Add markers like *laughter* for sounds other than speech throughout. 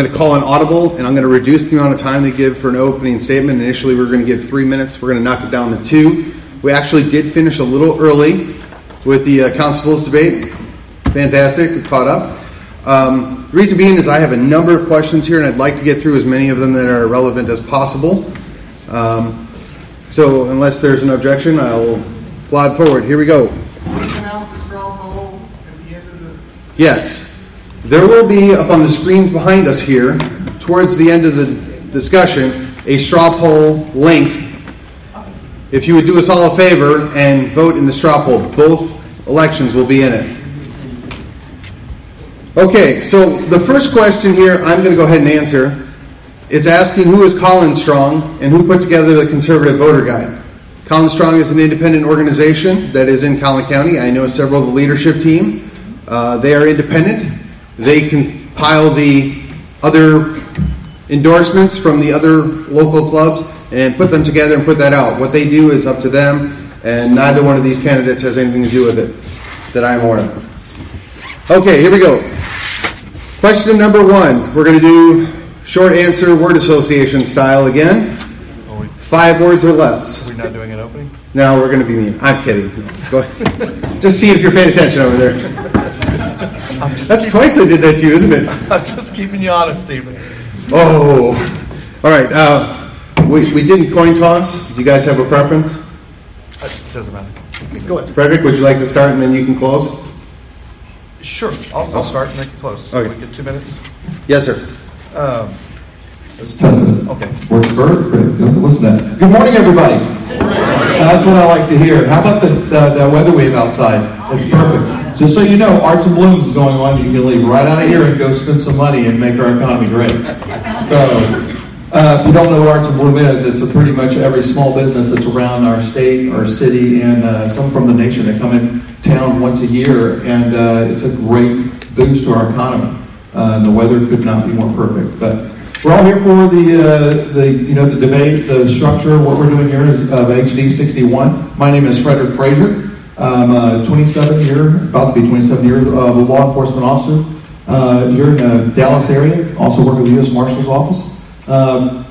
I'm going to call an audible, and I'm going to reduce the amount of time they give for an opening statement. Initially, we are going to give three minutes. We're going to knock it down to two. We actually did finish a little early with the uh, constables debate. Fantastic. We caught up. Um, reason being is I have a number of questions here, and I'd like to get through as many of them that are relevant as possible. Um, so, unless there's an objection, I'll plod forward. Here we go. Yes. There will be up on the screens behind us here, towards the end of the discussion, a straw poll link. If you would do us all a favor and vote in the straw poll, both elections will be in it. Okay, so the first question here, I'm going to go ahead and answer. It's asking who is Collin Strong and who put together the conservative voter guide. Collin Strong is an independent organization that is in Collin County. I know several of the leadership team. Uh, they are independent. They compile the other endorsements from the other local clubs and put them together and put that out. What they do is up to them, and neither one of these candidates has anything to do with it that I'm aware of. Okay, here we go. Question number one. We're going to do short answer word association style again. Five words or less. Are we not doing an opening? No, we're going to be mean. I'm kidding. Go ahead. Just see if you're paying attention over there. That's twice I did that to you, isn't it? *laughs* I'm just keeping you honest, Stephen. Oh, all right. Uh, we, we didn't coin toss. Do you guys have a preference? It doesn't matter. Go ahead. Frederick, would you like to start and then you can close? Sure, I'll, I'll start and make it close. Okay. We get two minutes? Yes, sir. Um, Let's test this. Okay. Works perfect. Listen to that. Good morning, everybody. That's what I like to hear. How about the, the, the weather wave outside? It's perfect. Just so you know, Arts in Blooms is going on. You can leave right out of here and go spend some money and make our economy great. So, uh, if you don't know what Arts in Bloom is, it's a pretty much every small business that's around our state, our city, and uh, some from the nation that come in town once a year, and uh, it's a great boost to our economy. Uh, the weather could not be more perfect. But we're all here for the, uh, the, you know, the debate, the structure. What we're doing here is of HD 61. My name is Frederick Frazier. I'm a 27 year, about to be 27 years, uh, law enforcement officer uh, here in the Dallas area. Also work with the U.S. Marshal's Office. Um,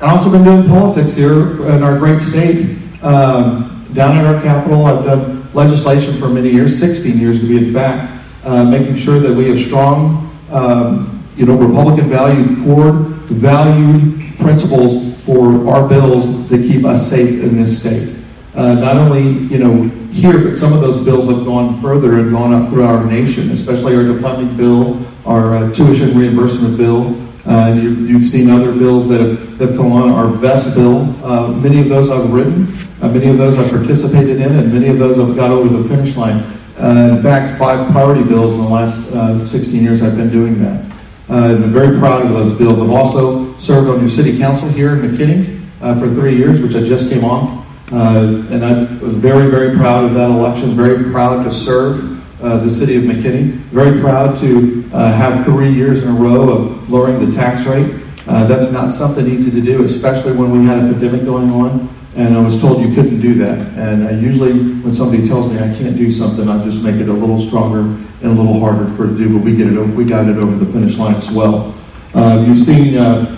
I've also been doing politics here in our great state. Um, down at our capital, I've done legislation for many years, 16 years to be in fact, uh, making sure that we have strong um, you know, Republican value core value principles for our bills that keep us safe in this state. Uh, not only, you know, here, but some of those bills have gone further and gone up through our nation, especially our defunding bill, our uh, tuition reimbursement bill. Uh, you, have seen other bills that have, that have come on, our VEST bill. Uh, many of those I've written, uh, many of those I've participated in, and many of those I've got over the finish line. Uh, in fact, five priority bills in the last 16 years I've been doing that. And I'm very proud of those bills. I've also served on your city council here in McKinney for three years, which I just came on. Uh, and I was very, very proud of that election, very proud to serve uh, the city of McKinney, very proud to uh, have three years in a row of lowering the tax rate. Uh, that's not something easy to do, especially when we had a pandemic going on and I was told you couldn't do that. And I usually, when somebody tells me I can't do something, I just make it a little stronger and a little harder for it to do. But we get it, we got it over the finish line as well. Uh, you've seen uh,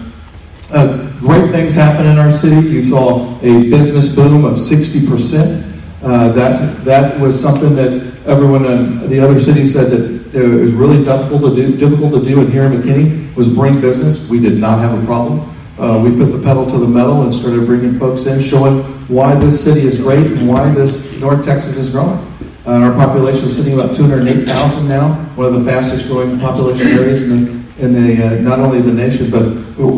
great things happen in our city. You saw a business boom of 60%. Uh, that that was something that everyone in the other cities said that it was really difficult to do. Difficult to do, and here in McKinney was bring business. We did not have a problem uh, we put the pedal to the metal and started bringing folks in, showing why this city is great and why this North Texas is growing. Uh, our population is sitting about 208,000 now, one of the fastest growing population areas in the, in the uh, not only the nation but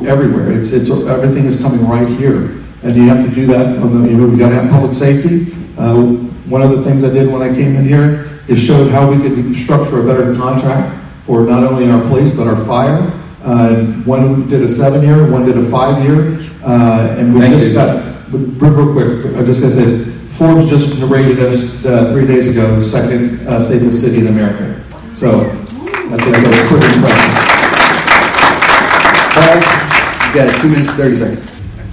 everywhere. It's, it's everything is coming right here, and you have to do that. On the, you know, we've got to have public safety. Uh, one of the things I did when I came in here is showed how we could structure a better contract for not only our police but our fire uh, one did a seven year, one did a five year, uh, and we Thank just you. got real, real quick. I'm just going to say this: Forbes just rated us uh, three days ago the second uh, safest city in America. So I think that's pretty impressive. Paul, you got two minutes, 30 seconds.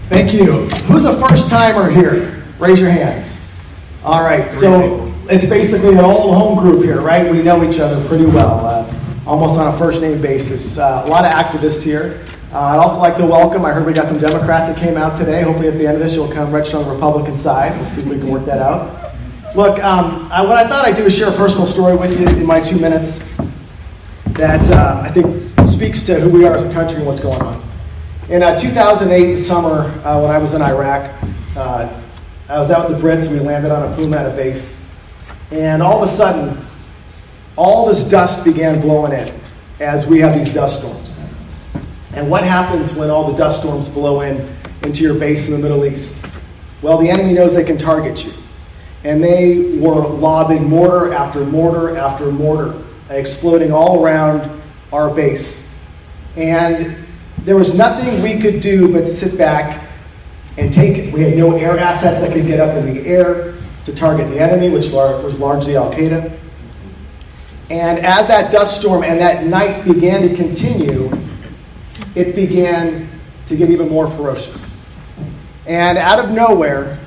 Thank you. Who's a first timer here? Raise your hands. All right, so it's basically an old home group here, right? We know each other pretty well. Uh, almost on a first name basis. Uh, a lot of activists here. Uh, I'd also like to welcome, I heard we got some Democrats that came out today. Hopefully, at the end of this, you'll come register on the Republican side. We'll see if we can work that out. Look, um, I, what I thought I'd do is share a personal story with you in my two minutes that uh, I think speaks to who we are as a country and what's going on. In uh, 2008, the summer, uh, when I was in Iraq, uh, I was out with the Brits. We landed on a Puma at a base. And all of a sudden, all this dust began blowing in as we have these dust storms. And what happens when all the dust storms blow in into your base in the Middle East? Well, the enemy knows they can target you. And they were lobbing mortar after mortar after mortar, exploding all around our base. And there was nothing we could do but sit back and take it. We had no air assets that could get up in the air to target the enemy, which was largely Al Qaeda. And as that dust storm and that night began to continue, it began to get even more ferocious. And out of nowhere,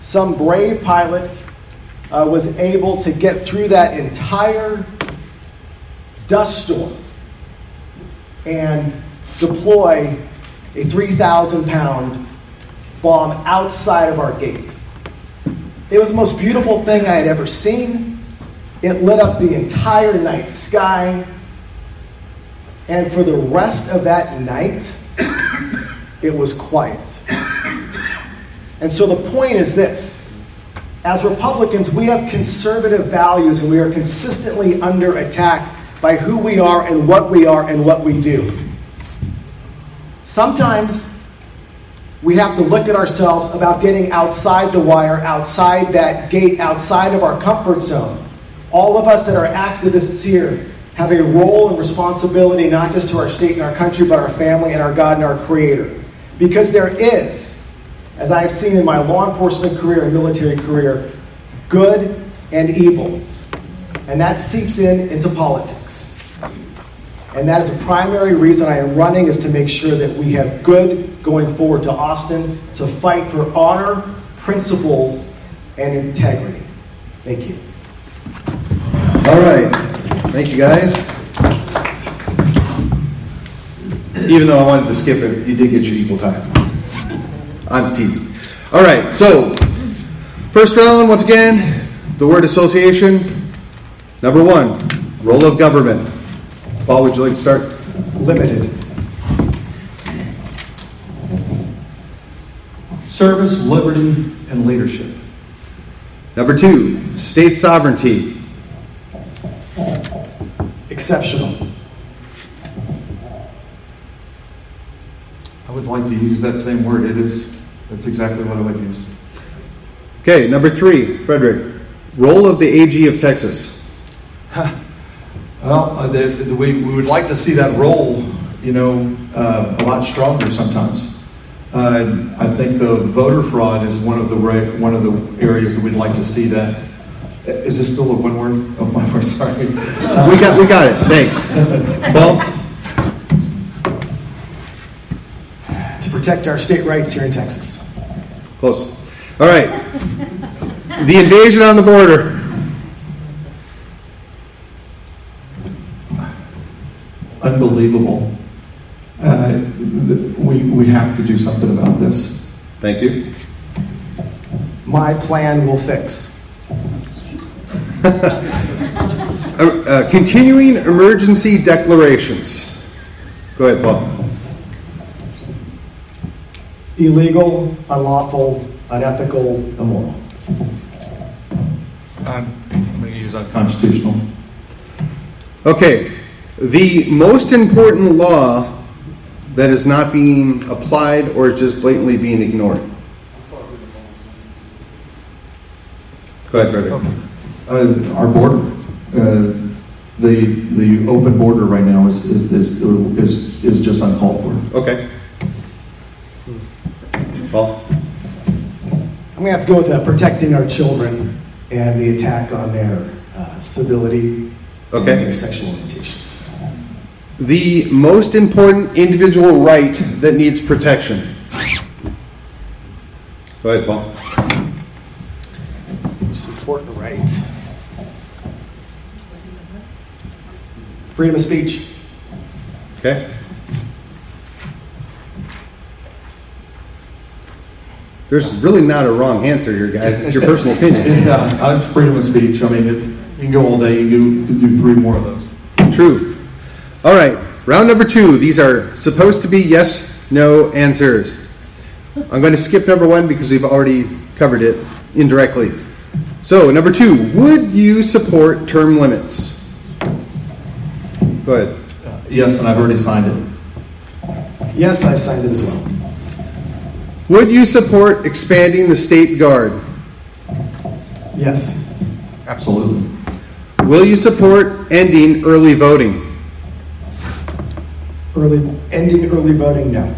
some brave pilot uh, was able to get through that entire dust storm and deploy a 3,000 pound bomb outside of our gate. It was the most beautiful thing I had ever seen. It lit up the entire night sky. And for the rest of that night, *coughs* it was quiet. And so the point is this as Republicans, we have conservative values and we are consistently under attack by who we are and what we are and what we do. Sometimes we have to look at ourselves about getting outside the wire, outside that gate, outside of our comfort zone. All of us that are activists here have a role and responsibility not just to our state and our country, but our family and our God and our Creator. Because there is, as I have seen in my law enforcement career and military career, good and evil. And that seeps in into politics. And that is a primary reason I am running is to make sure that we have good going forward to Austin to fight for honor, principles, and integrity. Thank you. All right. Thank you, guys. Even though I wanted to skip it, you did get your equal time. I'm teasing. All right, so first round, once again, the word association. Number one, role of government. Paul, would you like to start? Limited. Service, liberty, and leadership. Number two, state sovereignty. Exceptional. I would like to use that same word. It is, that's exactly what I would use. Okay, number three, Frederick, role of the AG of Texas. Well, uh, the, the, we, we would like to see that role, you know, uh, a lot stronger sometimes. Uh, I think the voter fraud is one of the ra- one of the areas that we'd like to see that. Is this still a one word? Oh, my word. *laughs* Sorry. We got, we got it. Thanks. well, To protect our state rights here in Texas. Close. All right. The invasion on the border. Unbelievable. Uh, we, we have to do something about this. Thank you. My plan will fix. *laughs* Uh, uh, continuing emergency declarations. Go ahead, Paul. Illegal, unlawful, unethical, immoral. I'm, I'm going to use unconstitutional. Okay. The most important law that is not being applied or is just blatantly being ignored. Go ahead, Frederick. Uh, our border, uh, the the open border right now is is is is, is just uncalled for. Okay. Paul? I'm going to have to go with uh, protecting our children and the attack on their uh, civility Okay. and their sexual orientation. The most important individual right that needs protection. Go ahead, Paul. Most important right. Freedom of speech. Okay? There's really not a wrong answer here, guys. It's your personal *laughs* opinion. Yeah, it's freedom of speech. I mean, it's, you can go all day, you can do, do three more of those. True. All right, round number two. These are supposed to be yes, no answers. I'm going to skip number one because we've already covered it indirectly. So, number two, would you support term limits? Go ahead. Uh, Yes, and I've already signed it. Yes, I signed it as well. Would you support expanding the state guard? Yes. Absolutely. Will you support ending early voting? Early ending early voting. No.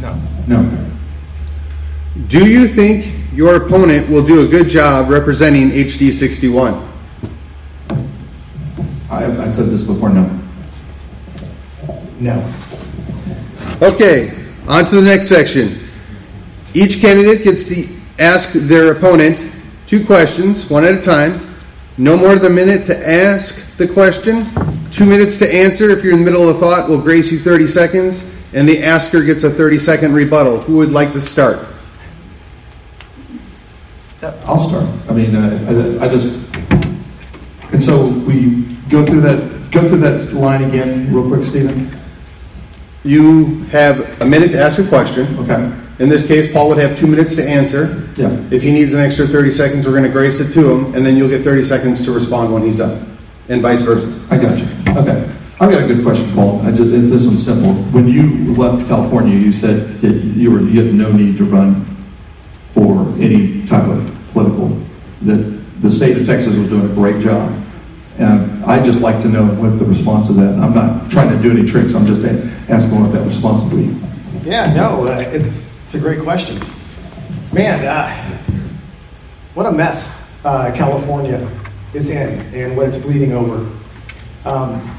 No. No. Do you think your opponent will do a good job representing HD 61? I, I said this before, no. No. Okay, on to the next section. Each candidate gets to ask their opponent two questions, one at a time. No more than a minute to ask the question, two minutes to answer. If you're in the middle of a thought, we'll grace you 30 seconds, and the asker gets a 30 second rebuttal. Who would like to start? I'll start. I mean, uh, I, I just, and so we go through that, go through that line again real quick, Stephen? You have a minute to ask a question. Okay. In this case, Paul would have two minutes to answer. Yeah. If he needs an extra 30 seconds, we're going to grace it to him, and then you'll get 30 seconds to respond when he's done, and vice versa. I got you. Okay. I've got a good question, Paul. I just, this one's simple. When you left California, you said that you were, you had no need to run for any type of political, that the state of Texas was doing a great job. And I'd just like to know what the response is that. I'm not trying to do any tricks. I'm just asking what that response would be. Yeah, no, uh, it's it's a great question. Man, uh, what a mess uh, California is in and what it's bleeding over. Um,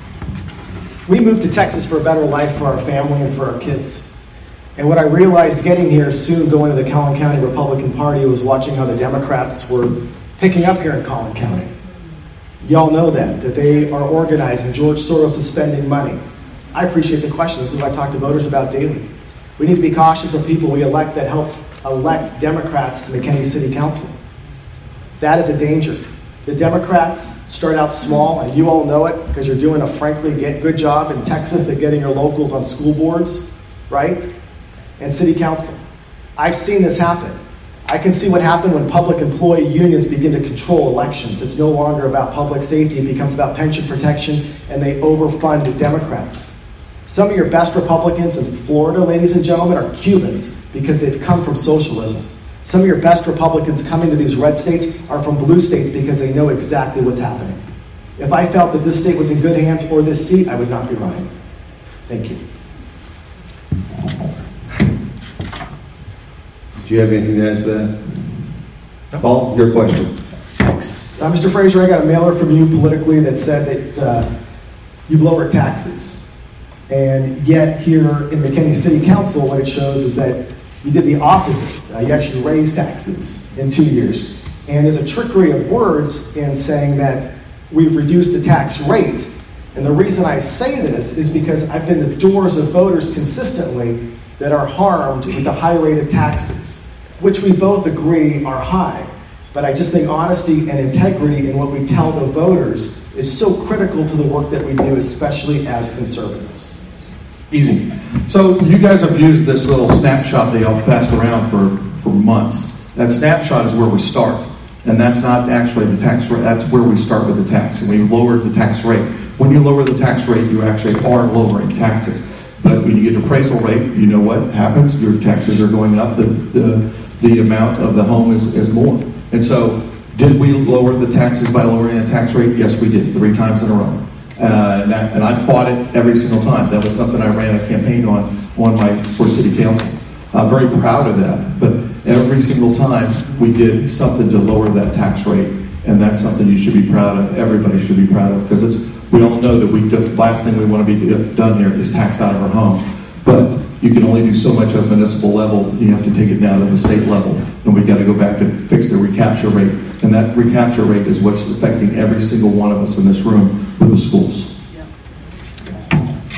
we moved to Texas for a better life for our family and for our kids. And what I realized getting here soon, going to the Collin County Republican Party, was watching how the Democrats were picking up here in Collin County. Y'all know that, that they are organizing. George Soros is spending money. I appreciate the question. This is what I talk to voters about daily. We need to be cautious of people we elect that help elect Democrats to McKinney City Council. That is a danger. The Democrats start out small, and you all know it because you're doing a frankly good job in Texas at getting your locals on school boards, right? And city council. I've seen this happen. I can see what happened when public employee unions begin to control elections. It's no longer about public safety, it becomes about pension protection, and they overfund the Democrats. Some of your best Republicans in Florida, ladies and gentlemen, are Cubans because they've come from socialism. Some of your best Republicans coming to these red states are from blue states because they know exactly what's happening. If I felt that this state was in good hands or this seat, I would not be running. Thank you. Do you have anything to add to that? Paul, your question. Thanks. Uh, Mr. Frazier, I got a mailer from you politically that said that uh, you've lowered taxes. And yet, here in McKinney City Council, what it shows is that you did the opposite. Uh, you actually raised taxes in two years. And there's a trickery of words in saying that we've reduced the tax rate. And the reason I say this is because I've been the doors of voters consistently that are harmed with the high rate of taxes, which we both agree are high. But I just think honesty and integrity in what we tell the voters is so critical to the work that we do, especially as conservatives. Easy. So you guys have used this little snapshot that y'all passed around for, for months. That snapshot is where we start. And that's not actually the tax rate, that's where we start with the tax. And we lowered the tax rate. When you lower the tax rate, you actually are lowering taxes. But when you get appraisal rate, you know what happens? Your taxes are going up, the, the, the amount of the home is, is more. And so, did we lower the taxes by lowering the tax rate? Yes, we did, three times in a row. Uh, and, that, and I fought it every single time. That was something I ran a campaign on on my for city council. I'm very proud of that. But every single time we did something to lower that tax rate, and that's something you should be proud of. Everybody should be proud of because it's we all know that we the last thing we want to be do- done here is tax out of our home. But you can only do so much at municipal level. You have to take it down to the state level, and we got to go back to fix the recapture rate. And that recapture rate is what's affecting every single one of us in this room with the schools.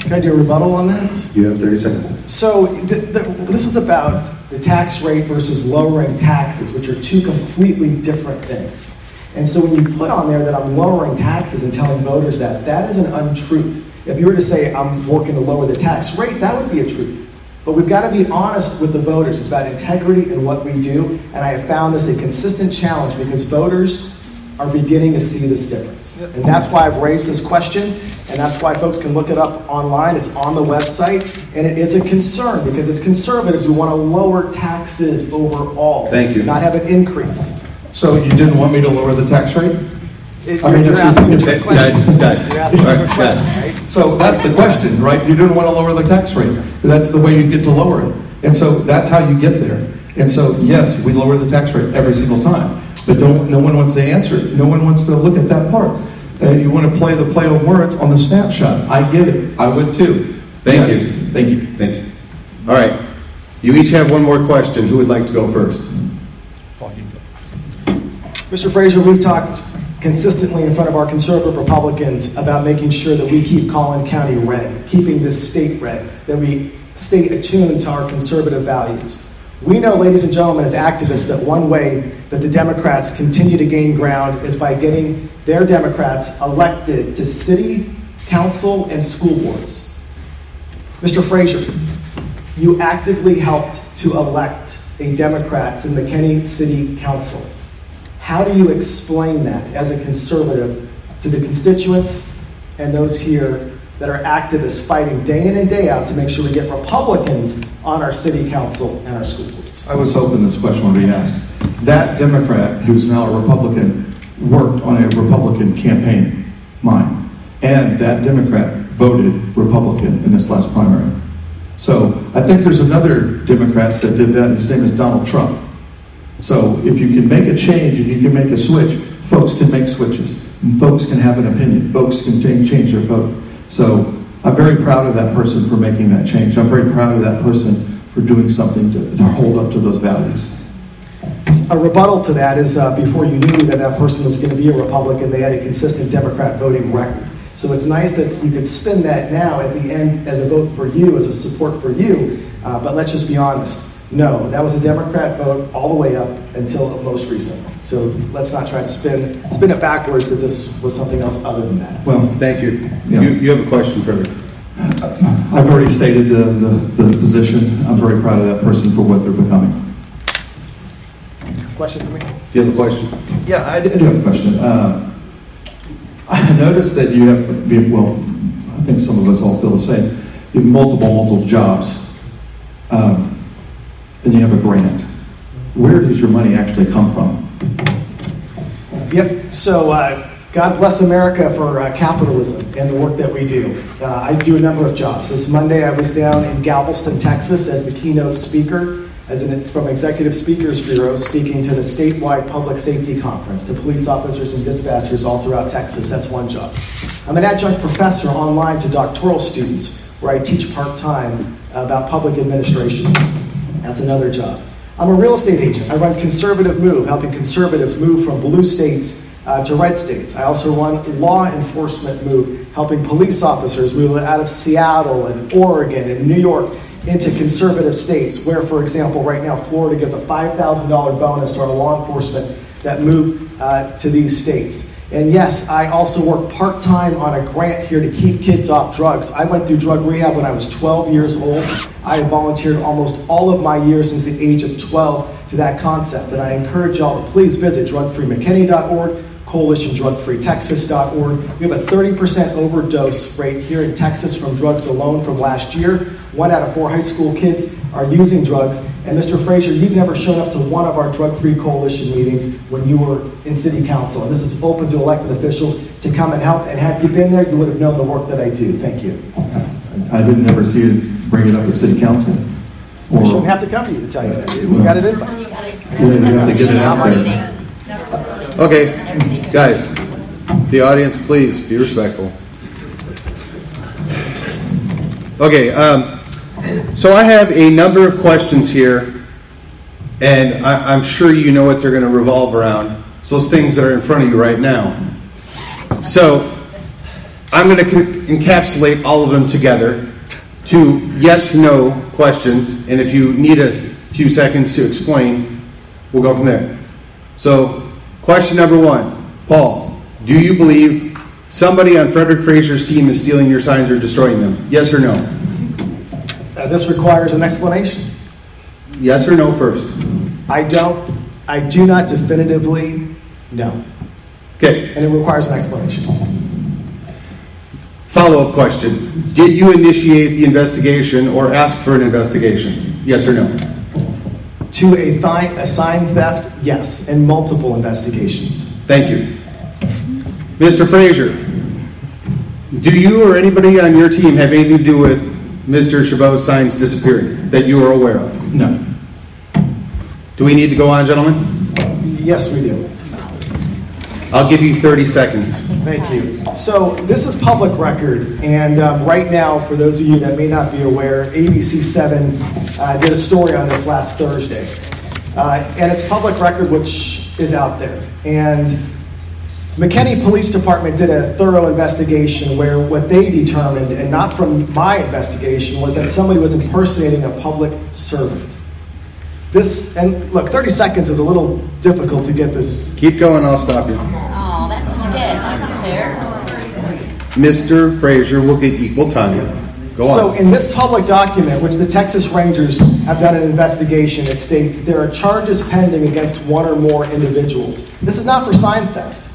Can I do a rebuttal on that? You have 30 seconds. So the, the, this is about the tax rate versus lowering taxes, which are two completely different things. And so when you put on there that I'm lowering taxes and telling voters that, that is an untruth. If you were to say I'm working to lower the tax rate, that would be a truth. But we've got to be honest with the voters. It's about integrity in what we do. And I have found this a consistent challenge because voters are beginning to see this difference. And that's why I've raised this question. And that's why folks can look it up online. It's on the website. And it is a concern because as conservatives, we want to lower taxes overall. Thank you. Not have an increase. So you didn't want me to lower the tax rate? It- I mean, you're if you- asking a trick guys, question. guys. You're asking a trick question, guys. right? So that's the question, right? You didn't want to lower the tax rate. That's the way you get to lower it. And so that's how you get there. And so, yes, we lower the tax rate every single time. But don't, no one wants to answer it. No one wants to look at that part. Uh, you want to play the play of words on the snapshot. I get it. I would too. Thank Yes. you. Thank you. Thank you. All right. You each have one more question. Who would like to go first? Paul, you go. Mr. Frazier, we've talked consistently in front of our conservative Republicans about making sure that we keep Collin County red, keeping this state red, that we stay attuned to our conservative values. We know, ladies and gentlemen, as activists, that one way that the Democrats continue to gain ground is by getting their Democrats elected to city, council, and school boards. Mr. Frazier, you actively helped to elect a Democrat to McKinney City Council. How do you explain that as a conservative to the constituents and those here that are activists fighting day in and day out to make sure we get Republicans on our city council and our school boards? I was hoping this question would be asked. That Democrat, who's now a Republican, worked on a Republican campaign, mine. And that Democrat voted Republican in this last primary. So I think there's another Democrat that did that. His name is Donald Trump. So if you can make a change and you can make a switch, folks can make switches. Folks can have an opinion. Folks can change, change their vote. So I'm very proud of that person for making that change. I'm very proud of that person for doing something to, to hold up to those values. A rebuttal to that is uh, before you knew that that person was going to be a Republican, they had a consistent Democrat voting record. So it's nice that you could spin that now at the end as a vote for you, as a support for you. Uh, but let's just be honest. No, that was a Democrat vote all the way up until the most recent. So let's not try to spin spin it backwards that this was something else other than that. Well, Thank you. Yeah. You, you have a question, Trevor. I've already stated the, the, the position. I'm very proud of that person for what they're becoming. Question for me? Do you have a question? Yeah, I I did. do have a question. Uh, I noticed that you have, well, I think some of us all feel the same. You have multiple, multiple jobs, um, and you have a grant. Where does your money actually come from? Yep. So uh, God bless America for uh, capitalism and the work that we do. Uh, I do a number of jobs. This Monday, I was down in Galveston, Texas, as the keynote speaker, as an, from Executive Speakers Bureau, speaking to the statewide public safety conference to police officers and dispatchers all throughout Texas. That's one job. I'm an adjunct professor online to doctoral students, where I teach part time about public administration. That's another job. I'm a real estate agent. I run Conservative Move, helping conservatives move from blue states uh, to red states. I also run Law Enforcement Move, helping police officers move out of Seattle and Oregon and New York into conservative states, where, for example, right now Florida gives a $5,000 bonus to our law enforcement that move uh, to these states. And yes, I also work part time on a grant here to keep kids off drugs. I went through drug rehab when I was 12 years old. I have volunteered almost all of my years since the age of 12 to that concept. And I encourage y'all to please visit drugfreemckinney.org, coalitiondrugfreetexas.org. We have a 30% overdose rate here in Texas from drugs alone from last year. One out of four high school kids are using drugs. And Mr. Frazier, you've never shown up to one of our drug free coalition meetings when you were in city council. And this is open to elected officials to come and help. And had you been there, you would have known the work that I do. Thank you. I didn't ever see you bring it up at city council. I Or, shouldn't have to come to you to tell you that. We got it invite. you didn't have to get it out there. Okay, guys, the audience, please be respectful. Okay, um, so I have a number of questions here, and I, I'm sure you know what they're going to revolve around. It's those things that are in front of you right now. So, I'm going to encapsulate all of them together to yes, no questions, and if you need a few seconds to explain, we'll go from there. So, question number one Paul, do you believe somebody on Frederick Frazier's team is stealing your signs or destroying them? Yes or no? Uh, this requires an explanation. Yes or no first? I don't, I do not definitively know, Okay, and it requires an explanation. follow up question. Did you initiate the investigation or ask for an investigation? Yes or no? To a, thi- a sign theft, yes, and multiple investigations. Thank you. Mr. Frazier, do you or anybody on your team have anything to do with Mr. Chabot's signs disappearing that you are aware of? No. Do we need to go on, gentlemen? Yes, we do. I'll give you 30 seconds. Thank you. So this is public record, and um, right now, for those of you that may not be aware, ABC7 uh, did a story on this last Thursday, uh, and it's public record which is out there. And McKinney Police Department did a thorough investigation where what they determined, and not from my investigation, was that somebody was impersonating a public servant. This and look, 30 seconds is a little difficult to get this Keep going, I'll stop you. Oh, that's what you get. That's not fair. Mr. Frazier will get equal time. Go on. So in this public document, which the Texas Rangers have done an investigation, it states there are charges pending against one or more individuals. This is not for sign theft.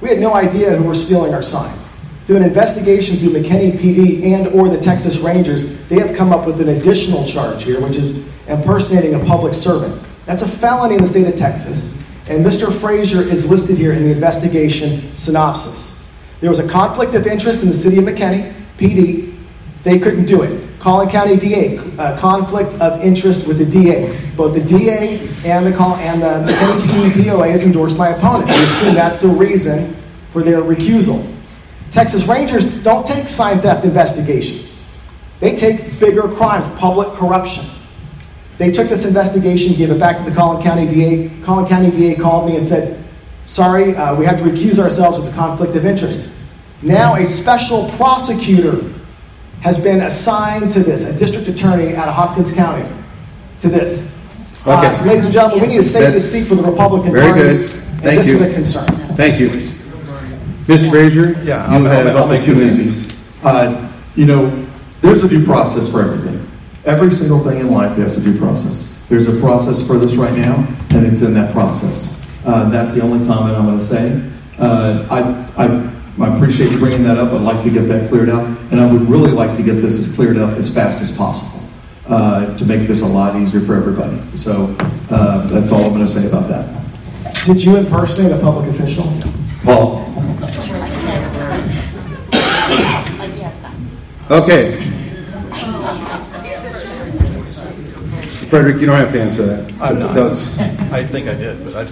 We had no idea who were stealing our signs. Through an investigation through McKinney PD and or the Texas Rangers, they have come up with an additional charge here, which is impersonating a public servant. That's a felony in the state of Texas, and Mr. Frazier is listed here in the investigation synopsis. There was a conflict of interest in the city of McKinney, PD, they couldn't do it. Collin County DA, uh, conflict of interest with the DA. Both the DA and the call and the MPD POA has endorsed my opponent. We assume that's the reason for their recusal. Texas Rangers don't take sign theft investigations. They take bigger crimes, public corruption. They took this investigation, gave it back to the Collin County DA. Collin County DA called me and said, "Sorry, uh, we have to recuse ourselves as a conflict of interest." Now a special prosecutor has been assigned to this, a district attorney out of Hopkins County, to this. Uh, Okay. ladies and gentlemen, we need to save this seat for the Republican Very Party. good. and Thank this is you. a concern. Thank you. Mr. Frazier? Yeah, you I'll, have I'll, I'll make this opportunities. easy. Uh, you know, there's a due process for everything. Every single thing in life has a due process. There's a process for this right now, and it's in that process. Uh, that's the only comment I'm going to say. Uh, I, I, I appreciate you bringing that up. I'd like to get that cleared up, and I would really like to get this as cleared up as fast as possible uh, to make this a lot easier for everybody. So uh, that's all I'm going to say about that. Did you impersonate a public official? Paul. Like he has done. Okay. Frederick, you don't have to answer that. I'm not. That's, I think I did, but I,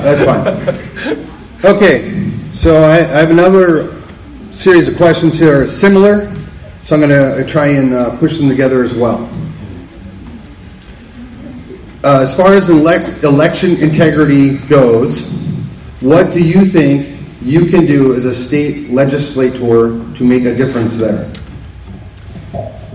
that's fine. Okay, so I, I have another series of questions here similar, so I'm going to try and uh, push them together as well. Uh, as far as elect, election integrity goes, what do you think you can do as a state legislator to make a difference there?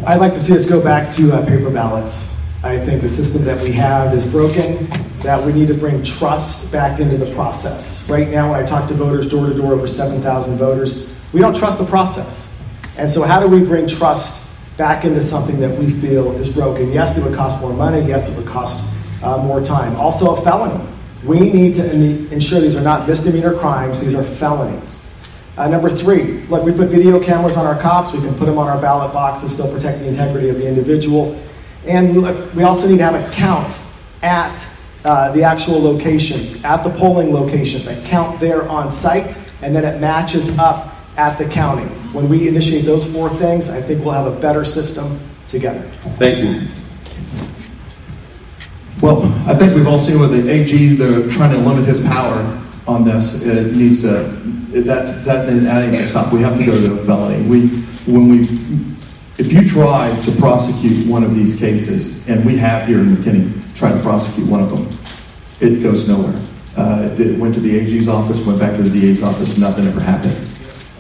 I'd like to see us go back to uh, paper ballots. I think the system that we have is broken, that we need to bring trust back into the process. Right now, when I talk to voters door to door, over 7,000 voters, we don't trust the process. And so, how do we bring trust back into something that we feel is broken? Yes, it would cost more money. Yes, it would cost uh, more time. Also, a felony. We need to ensure these are not misdemeanor crimes, these are felonies. Uh, number three, look, we put video cameras on our cops. We can put them on our ballot boxes, still protect the integrity of the individual. And we also need to have a count at uh, the actual locations, at the polling locations, a count there on site, and then it matches up at the county. When we initiate those four things, I think we'll have a better system together. Thank you. Well, I think we've all seen with the AG, they're trying to limit his power on this. It needs to, it, that's, that, that needs to stop. We have to go to a felony. We, when we, if you try to prosecute one of these cases, and we have here in McKinney, tried to prosecute one of them, it goes nowhere. Uh, it went to the AG's office, went back to the DA's office, nothing ever happened.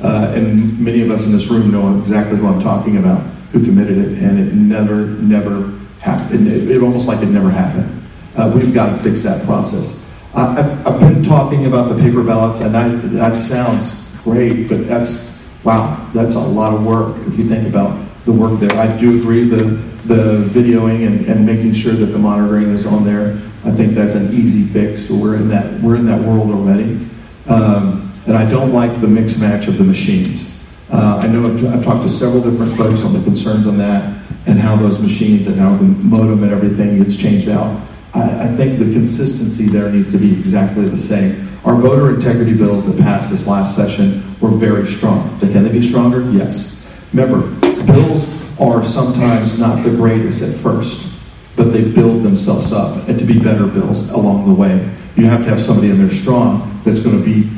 Uh, and many of us in this room know exactly who I'm talking about, who committed it, and it never, never happened. It, it almost like it never happened. Uh, we've got to fix that process. I, I've, I've been talking about the paper ballots, and I, that sounds great, but that's wow, that's a lot of work if you think about the work there. I do agree the the videoing and, and making sure that the monitoring is on there. I think that's an easy fix. We're in that we're in that world already. Um, and I don't like the mix match of the machines. Uh, I know I've, I've, talked to several different folks on the concerns on that and how those machines and how the modem and everything gets changed out. I, I think the consistency there needs to be exactly the same. Our voter integrity bills that passed this last session were very strong. Can they be stronger? Yes. Remember, bills are sometimes not the greatest at first, but they build themselves up and to be better bills along the way. You have to have somebody in there strong that's going to be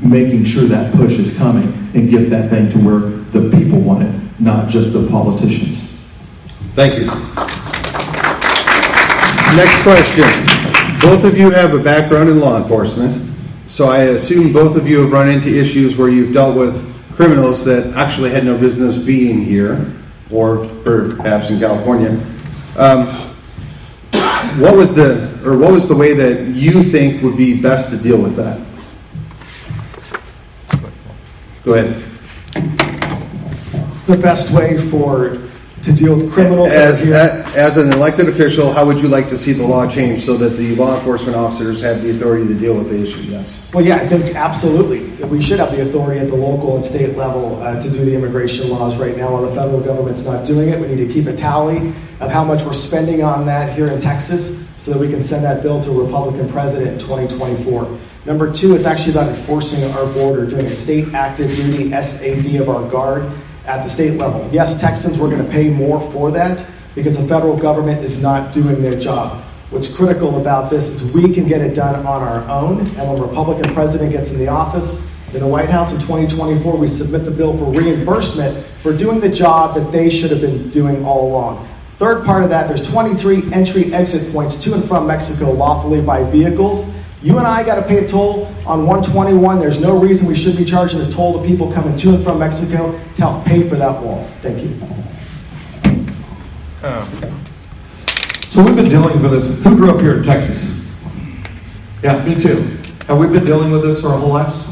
making sure that push is coming and get that thing to where the people want it, not just the politicians. Thank you. Next question. Both of you have a background in law enforcement, so I assume both of you have run into issues where you've dealt with criminals that actually had no business being here, or perhaps in California. Um, what was the, or what was the way that you think would be best to deal with that? Go ahead. The best way for to deal with criminals as, as an elected official, how would you like to see the law change so that the law enforcement officers have the authority to deal with the issue? Yes. Well, yeah, I think absolutely we should have the authority at the local and state level uh, to do the immigration laws. Right now, while the federal government's not doing it, we need to keep a tally of how much we're spending on that here in Texas, so that we can send that bill to a Republican president in 2024. Number two, it's actually about enforcing our border, doing a state active duty SAD of our guard at the state level. Yes, Texans, we're going to pay more for that because the federal government is not doing their job. What's critical about this is we can get it done on our own, and when a Republican president gets in the office, in the White House in 2024, we submit the bill for reimbursement for doing the job that they should have been doing all along. Third part of that, there's 23 entry exit points to and from Mexico lawfully by vehicles. You and I got to pay a toll on 121. There's no reason we should be charging a toll to people coming to and from Mexico to help pay for that wall. Thank you. Oh. So we've been dealing with this. Who grew up here in Texas? Yeah, me too. Have we been dealing with this our whole lives?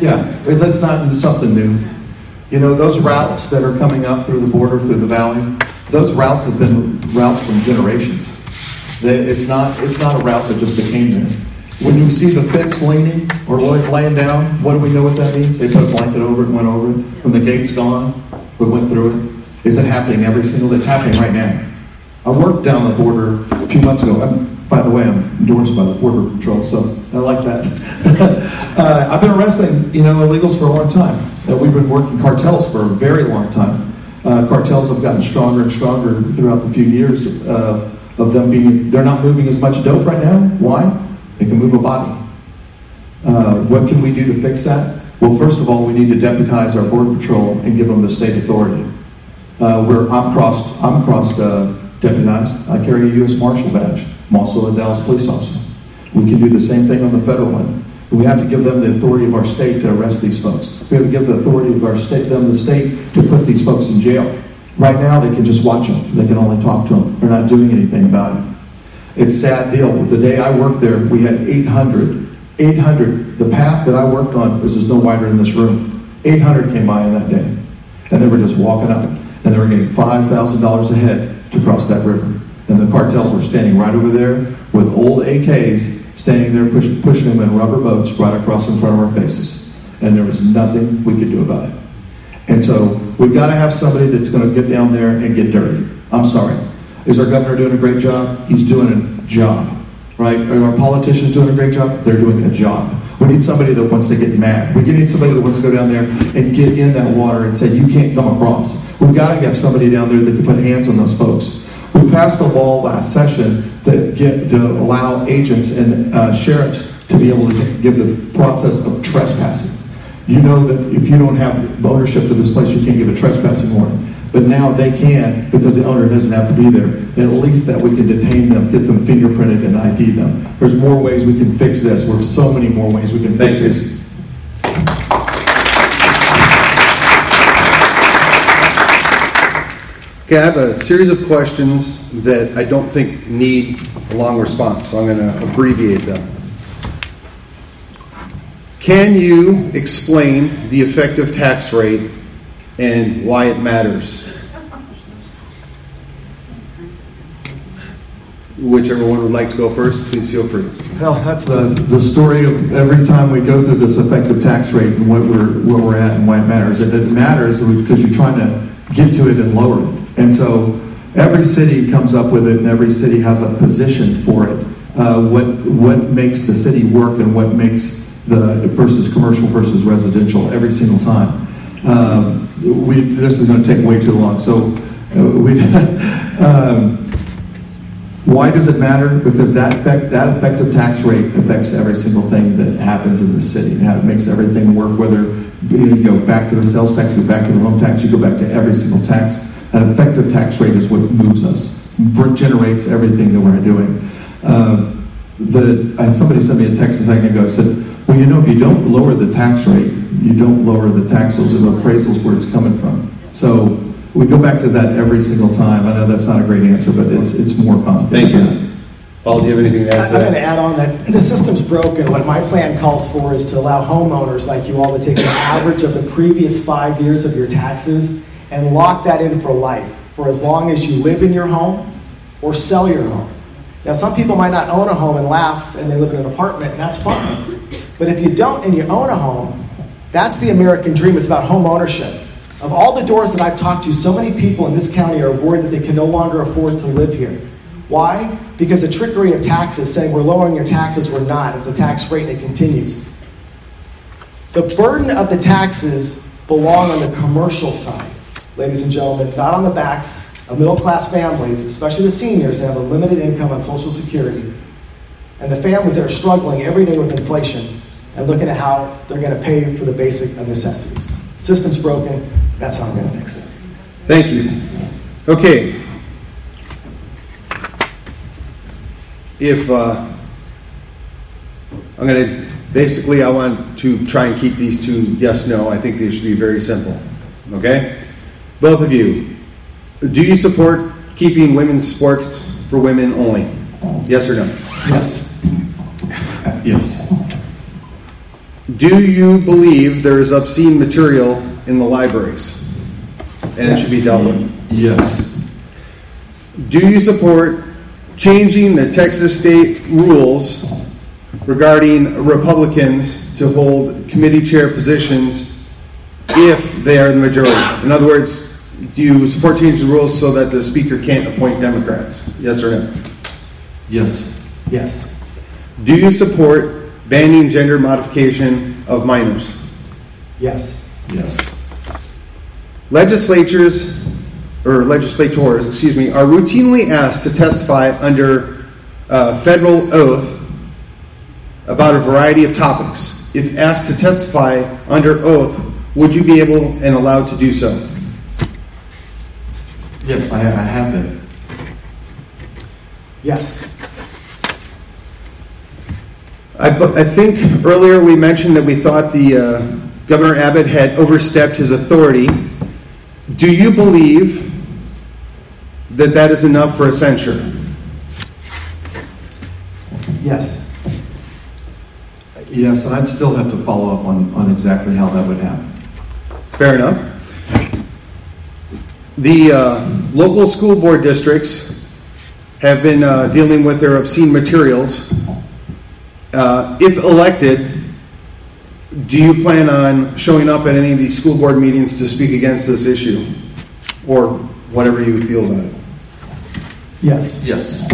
Yeah, it's not something new. You know, those routes that are coming up through the border, through the valley, those routes have been routes from generations. it's not, it's not a route that just became there. When you see the fence leaning or laying down, what do we know what that means? They put a blanket over it and went over it. When the gate's gone, we went through it. Is it happening every single? It's happening right now. I worked down the border a few months ago. I'm, by the way, I'm endorsed by the Border Patrol, so I like that. *laughs* uh, I've been arresting, you know, illegals for a long time. Uh, we've been working cartels for a very long time. Uh, cartels have gotten stronger and stronger throughout the few years uh, of them being. They're not moving as much dope right now. Why? They can move a body. Uh, what can we do to fix that? Well, first of all, we need to deputize our border patrol and give them the state authority. Uh, where I'm crossed, I'm crossed uh, deputized. I carry a U.S. Marshal badge. I'm also a Dallas police officer. We can do the same thing on the federal one. We have to give them the authority of our state to arrest these folks. We have to give the authority of our state, them the state to put these folks in jail. Right now, they can just watch them. They can only talk to them. They're not doing anything about it. It's sad deal. The day I worked there, we had 800. 800. The path that I worked on, this is no wider in this room. 800 came by in that day. And they were just walking up. And they were getting $5,000 a head to cross that river. And the cartels were standing right over there with old AKs standing there push, pushing them in rubber boats right across in front of our faces. And there was nothing we could do about it. And so we've got to have somebody that's going to get down there and get dirty. I'm sorry. Is our governor doing a great job? He's doing a job, right? Are our politicians doing a great job? They're doing a job. We need somebody that wants to get mad. We need somebody that wants to go down there and get in that water and say, you can't come across. We've got to have somebody down there that can put hands on those folks. We passed a law last session that get, to allow agents and uh, sheriffs to be able to give the process of trespassing. You know that if you don't have ownership of this place, you can't give a trespassing warrant. But now they can because the owner doesn't have to be there. And at least that we can detain them, get them fingerprinted, and ID them. There's more ways we can fix this. There's so many more ways we can fix this. Okay, I have a series of questions that I don't think need a long response, so I'm going to abbreviate them. Can you explain the effective tax rate and why it matters? Whichever one would like to go first, please feel free. Hell, that's the, the story of every time we go through this effective tax rate and what we're, where we're at and why it matters. And it matters because you're trying to get to it and lower it. And so every city comes up with it and every city has a position for it. Uh, what, what makes the city work and what makes the versus commercial versus residential every single time. Um, we, this is going to take way too long. So uh, we, *laughs* um, why does it matter? Because that effect, that effective tax rate affects every single thing that happens in the city. It makes everything work. Whether you go back to the sales tax, you go back to the home tax, you go back to every single tax. That effective tax rate is what moves us, generates everything that we're doing. Uh, the, somebody sent me a text a second ago. Said, "Well, you know, if you don't lower the tax rate, you don't lower the taxes and appraisals where it's coming from." So we go back to that every single time. I know that's not a great answer, but it's, it's more common. Thank you. Paul, do you have anything to I- add I'm to going to add on that the system's broken. What my plan calls for is to allow homeowners like you all to take the average of the previous five years of your taxes and lock that in for life, for as long as you live in your home or sell your home. Now, some people might not own a home and laugh and they live in an apartment, and that's fine. But if you don't and you own a home, that's the American dream. It's about home ownership. Of all the doors that I've talked to, so many people in this county are worried that they can no longer afford to live here. Why? Because the trickery of taxes, saying we're lowering your taxes, we're not. It's the tax rate that continues. The burden of the taxes belong on the commercial side, ladies and gentlemen, not on the backs of middle class families, especially the seniors that have a limited income on Social Security, and the families that are struggling every day with inflation and looking at how they're going to pay for the basic of necessities. System's broken. That's how I'm going to fix it. Thank you. Okay. If, uh, I'm going to, basically, I want to try and keep these two yes, no. I think they should be very simple. Okay? Both of you, do you support keeping women's sports for women only? Yes or no? Yes. Yes. Do you believe there is obscene material in the libraries? And it should be dealt with? Yes. Do you support changing the Texas state rules regarding Republicans to hold committee chair positions if they are the majority? In other words, do you support changing the rules so that the speaker can't appoint Democrats? Yes or no? Yes. Yes. Do you support banning gender modification of minors? Yes. Yes. Legislatures, or legislators, excuse me, are routinely asked to testify under uh, federal oath about a variety of topics. If asked to testify under oath, would you be able and allowed to do so? Yes, I, I have been. Yes. I, I think earlier we mentioned that we thought the uh, Governor Abbott had overstepped his authority. Do you believe that that is enough for a censure? Yes. Yes, and I'd still have to follow up on, on exactly how that would happen. Fair enough. The uh, local school board districts have been uh, dealing with their obscene materials. Uh, if elected, do you plan on showing up at any of these school board meetings to speak against this issue? Or whatever you feel about it? Yes. Yes.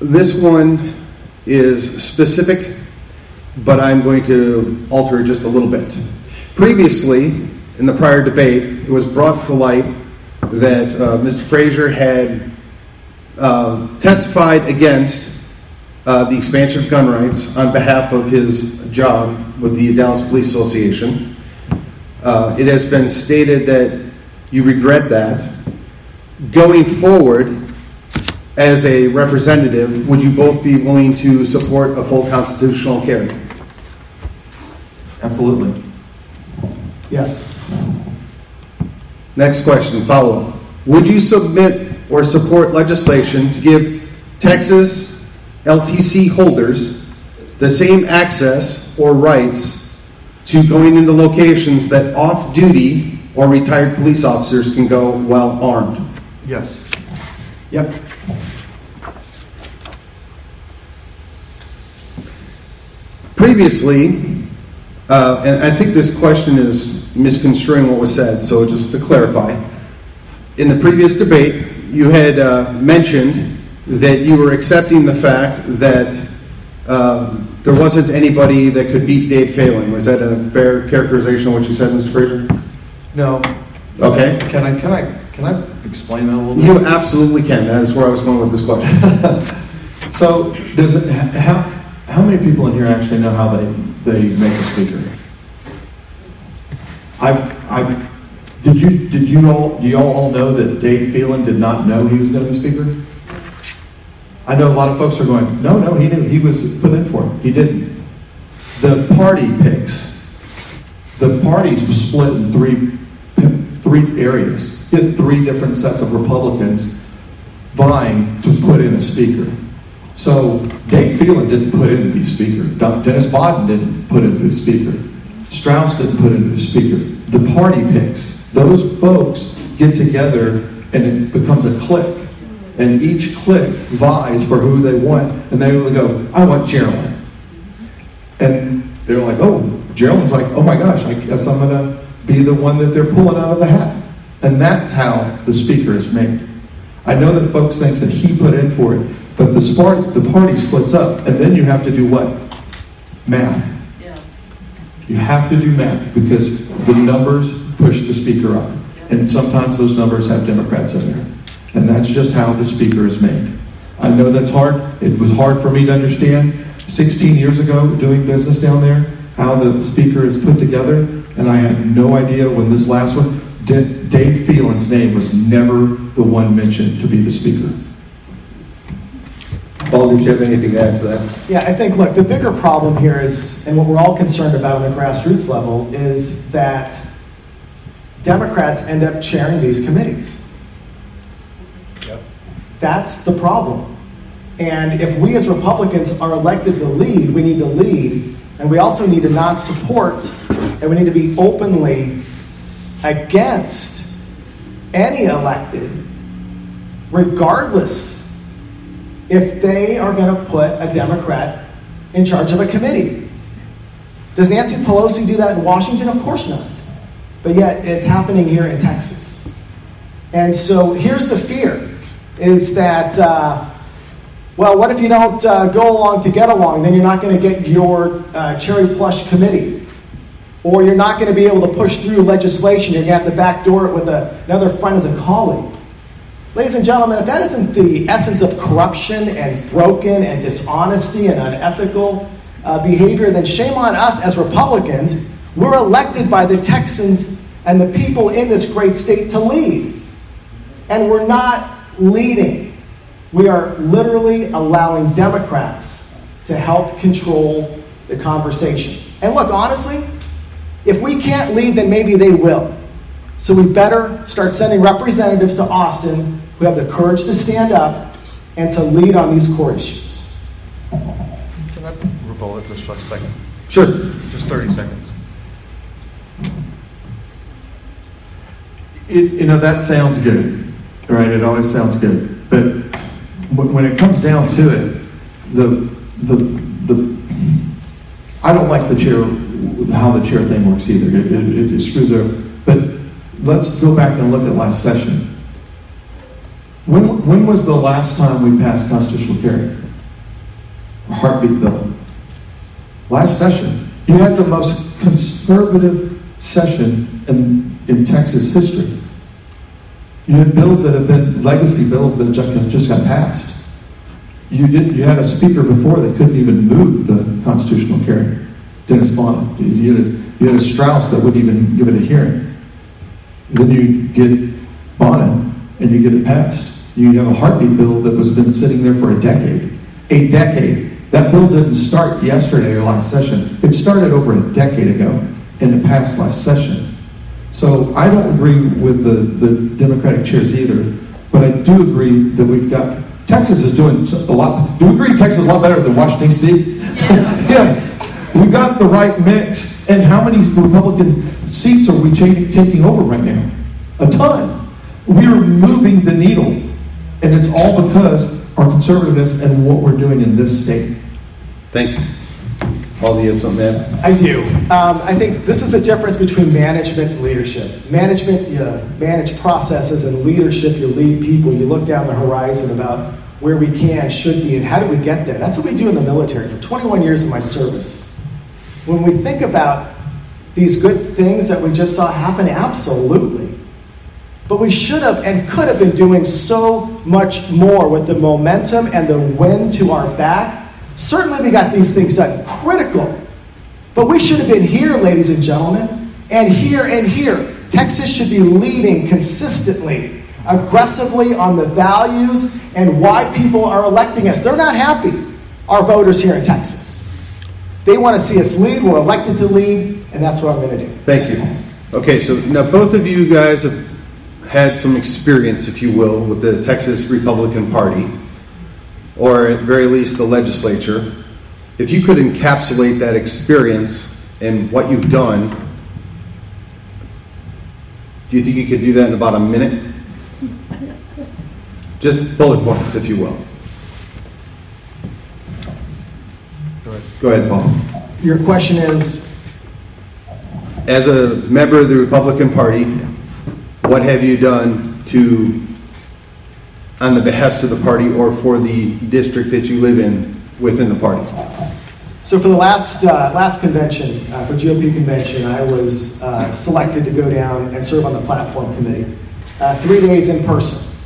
This one is specific, but I'm going to alter it just a little bit. Previously, in the prior debate, it was brought to light that uh, Mr. Frazier had uh, testified against uh, the expansion of gun rights on behalf of his job with the Dallas Police Association. Uh, it has been stated that you regret that. Going forward, as a representative, would you both be willing to support a full constitutional carry? Absolutely. Yes. Next question, follow-up. Would you submit or support legislation to give Texas LTC holders the same access or rights to going into locations that off-duty or retired police officers can go while armed? Yes. Yep. Previously, uh, and I think this question is misconstruing what was said, so just to clarify. In the previous debate, you had uh, mentioned that you were accepting the fact that um, there wasn't anybody that could beat Dade Phelan. Was that a fair characterization of what you said, Mr. Frazier? No. Okay. Can I, can I, can I explain that a little bit? You absolutely can. That is where I was going with this question. *laughs* So, does it, how, how many people in here actually know how they, they make a speaker? I, I, did you, did you all, do you all all know that Dade Phelan did not know he was going to be speaker? I know a lot of folks are going, no, no, he knew, he was put in for it. He didn't. The party picks, the parties were split in three, three areas. You had three different sets of Republicans vying to put in a speaker. So Dade Phelan didn't put in to be speaker. Dennis Bonnen didn't put in to be speaker. Strauss didn't put in be speaker. The party picks. Those folks get together and it becomes a clique. And each clique vies for who they want. And they will go, I want Geraldine. And they're like, oh, Geraldine's like, oh my gosh, I guess I'm going to be the one that they're pulling out of the hat. And that's how the speaker is made. I know that folks think that he put in for it, but the, spart, the party splits up, and then you have to do what? Math. You have to do math because the numbers push the speaker up. And sometimes those numbers have Democrats in there. And that's just how the speaker is made. I know that's hard. It was hard for me to understand 16 years ago doing business down there, how the speaker is put together. And I had no idea when this last one, D- Dade Phelan's name was never the one mentioned to be the speaker. Paul, did you have anything to add to that? Yeah, I think, look, the bigger problem here is, and what we're all concerned about on the grassroots level, is that Democrats end up chairing these committees. Yep. That's the problem. And if we as Republicans are elected to lead, we need to lead, and we also need to not support, and we need to be openly against any elected, regardless if they are going to put a Democrat in charge of a committee. Does Nancy Pelosi do that in Washington? Of course not. But yet it's happening here in Texas. And so here's the fear is that, uh, well, what if you don't uh, go along to get along? Then you're not going to get your uh, cherry plush committee. Or you're not going to be able to push through legislation. You're going to have to backdoor it with a, another friend as a colleague. Ladies and gentlemen, if that isn't the essence of corruption and broken and dishonesty and unethical uh, behavior, then shame on us as Republicans. We're elected by the Texans and the people in this great state to lead. And we're not leading. We are literally allowing Democrats to help control the conversation. And look, honestly, if we can't lead, then maybe they will. So we better start sending representatives to Austin who have the courage to stand up and to lead on these core issues. Can I rebuttal this for a second? Sure. Just 30 seconds. It, you know, that sounds good, right? It always sounds good. But when when it comes down to it, the, the, the, I don't like the chair, how the chair thing works either. It, it, it screws up. But let's go back and look at last session. When, when was the last time we passed constitutional carry? A heartbeat bill. Last session. You had the most conservative session in, in Texas history. You had bills that have been legacy bills that just, got passed. You did. You had a speaker before that couldn't even move the constitutional carry, Dennis Bonnen. You, had a, you had a Strauss that wouldn't even give it a hearing. Then you get Bonnen and you get it passed. You have a heartbeat bill that was been sitting there for a decade. A decade. That bill didn't start yesterday or last session. It started over a decade ago and it passed last session. So I don't agree with the, the Democratic chairs either, but I do agree that we've got, Texas is doing a lot, do we agree Texas is a lot better than Washington D.C.? *laughs* yes. We've got the right mix. And how many Republican seats are we taking over right now? A ton. We are moving the needle. And it's all because our conservativeness and what we're doing in this state. Thank you. Paul, do you have something to add? I do. Um, I think this is the difference between management and leadership. Management, you manage processes, and leadership, you lead people. You look down the horizon about where we can, should be, and how do we get there. That's what we do in the military. For 21 years of my service, when we think about these good things that we just saw happen, absolutely. But we should have and could have been doing so much more with the momentum and the wind to our back Certainly, we got these things done. Critical. But we should have been here, ladies and gentlemen, and here and here. Texas should be leading consistently, aggressively on the values and why people are electing us. They're not happy, our voters here in Texas. They want to see us lead. We're elected to lead, and that's what I'm going to do. Thank you. Okay, so now both of you guys have had some experience, if you will, with the Texas Republican Party or at very least the legislature, if you could encapsulate that experience and what you've done, do you think you could do that in about a minute? Just bullet points, if you will. Go ahead, Paul. Your question is As a member of the Republican Party, what have you done to on the behest of the party or for the district that you live in within the party? So for the last uh, last convention, uh, for GOP convention, I was uh, selected to go down and serve on the platform committee. Uh, three days in person,